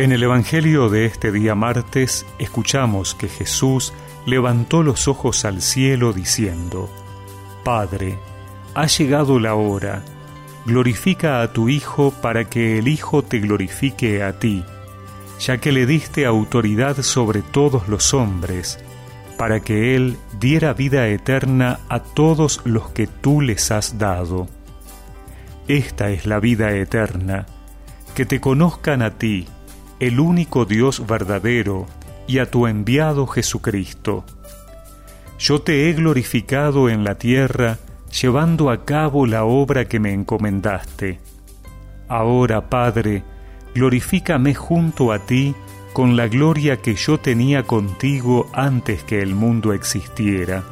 En el Evangelio de este día martes escuchamos que Jesús levantó los ojos al cielo diciendo, Padre, ha llegado la hora, glorifica a tu Hijo para que el Hijo te glorifique a ti, ya que le diste autoridad sobre todos los hombres, para que Él diera vida eterna a todos los que tú les has dado. Esta es la vida eterna, que te conozcan a ti, el único Dios verdadero, y a tu enviado Jesucristo. Yo te he glorificado en la tierra, llevando a cabo la obra que me encomendaste. Ahora, Padre, glorifícame junto a ti con la gloria que yo tenía contigo antes que el mundo existiera.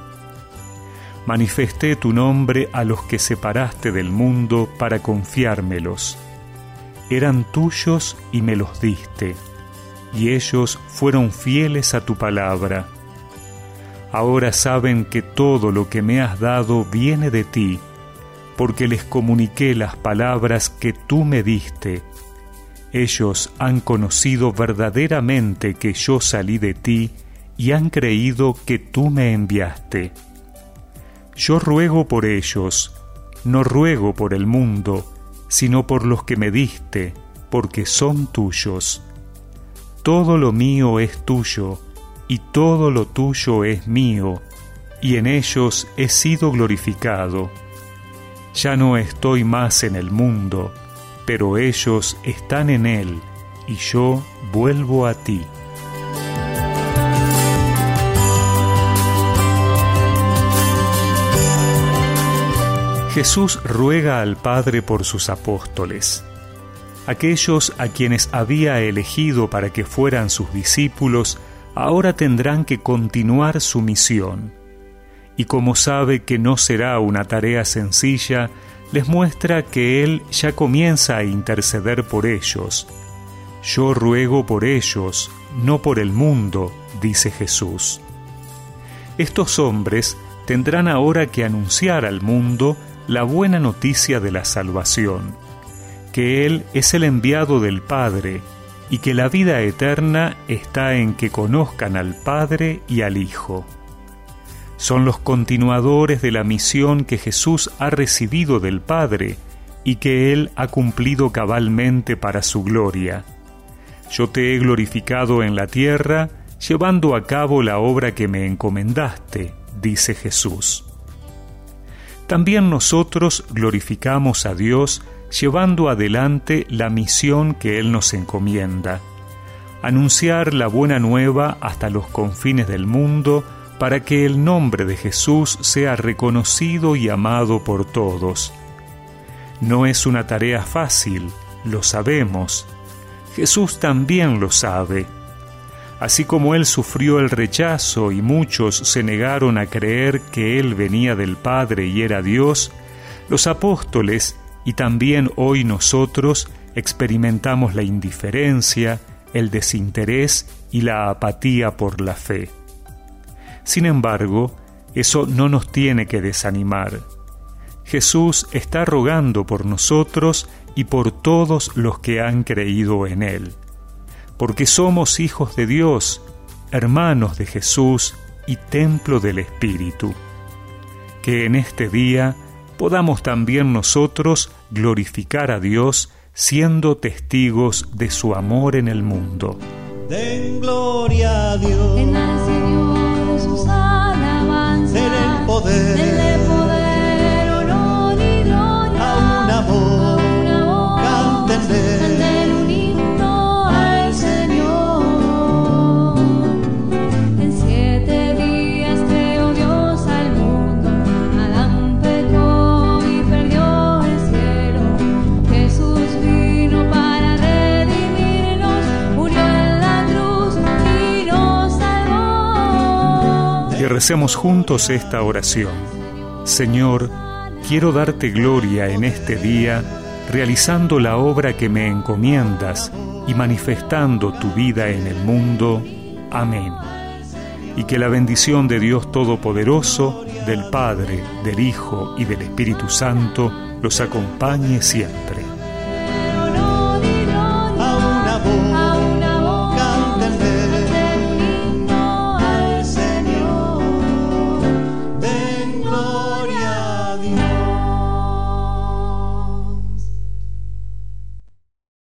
Manifesté tu nombre a los que separaste del mundo para confiármelos eran tuyos y me los diste, y ellos fueron fieles a tu palabra. Ahora saben que todo lo que me has dado viene de ti, porque les comuniqué las palabras que tú me diste. Ellos han conocido verdaderamente que yo salí de ti y han creído que tú me enviaste. Yo ruego por ellos, no ruego por el mundo, sino por los que me diste, porque son tuyos. Todo lo mío es tuyo, y todo lo tuyo es mío, y en ellos he sido glorificado. Ya no estoy más en el mundo, pero ellos están en él, y yo vuelvo a ti. Jesús ruega al Padre por sus apóstoles, aquellos a quienes había elegido para que fueran sus discípulos, ahora tendrán que continuar su misión. Y como sabe que no será una tarea sencilla, les muestra que Él ya comienza a interceder por ellos. Yo ruego por ellos, no por el mundo, dice Jesús. Estos hombres tendrán ahora que anunciar al mundo la buena noticia de la salvación, que Él es el enviado del Padre y que la vida eterna está en que conozcan al Padre y al Hijo. Son los continuadores de la misión que Jesús ha recibido del Padre y que Él ha cumplido cabalmente para su gloria. Yo te he glorificado en la tierra, llevando a cabo la obra que me encomendaste, dice Jesús también nosotros glorificamos a Dios llevando adelante la misión que Él nos encomienda, anunciar la buena nueva hasta los confines del mundo para que el nombre de Jesús sea reconocido y amado por todos. No es una tarea fácil, lo sabemos. Jesús también lo sabe Así como él sufrió el rechazo y muchos se negaron a creer que él venía del Padre y era Dios, los apóstoles y también hoy nosotros experimentamos la indiferencia, el desinterés y la apatía por la fe. Sin embargo, eso no nos tiene que desanimar. Jesús está rogando por nosotros y por todos los que han creído en Él porque somos hijos de Dios, hermanos de Jesús y templo del Espíritu. Que en este día podamos también nosotros glorificar a Dios siendo testigos de su amor en el mundo. Den gloria a Dios. Recemos juntos esta oración. Señor, quiero darte gloria en este día, realizando la obra que me encomiendas y manifestando tu vida en el mundo. Amén. Y que la bendición de Dios Todopoderoso, del Padre, del Hijo y del Espíritu Santo los acompañe siempre.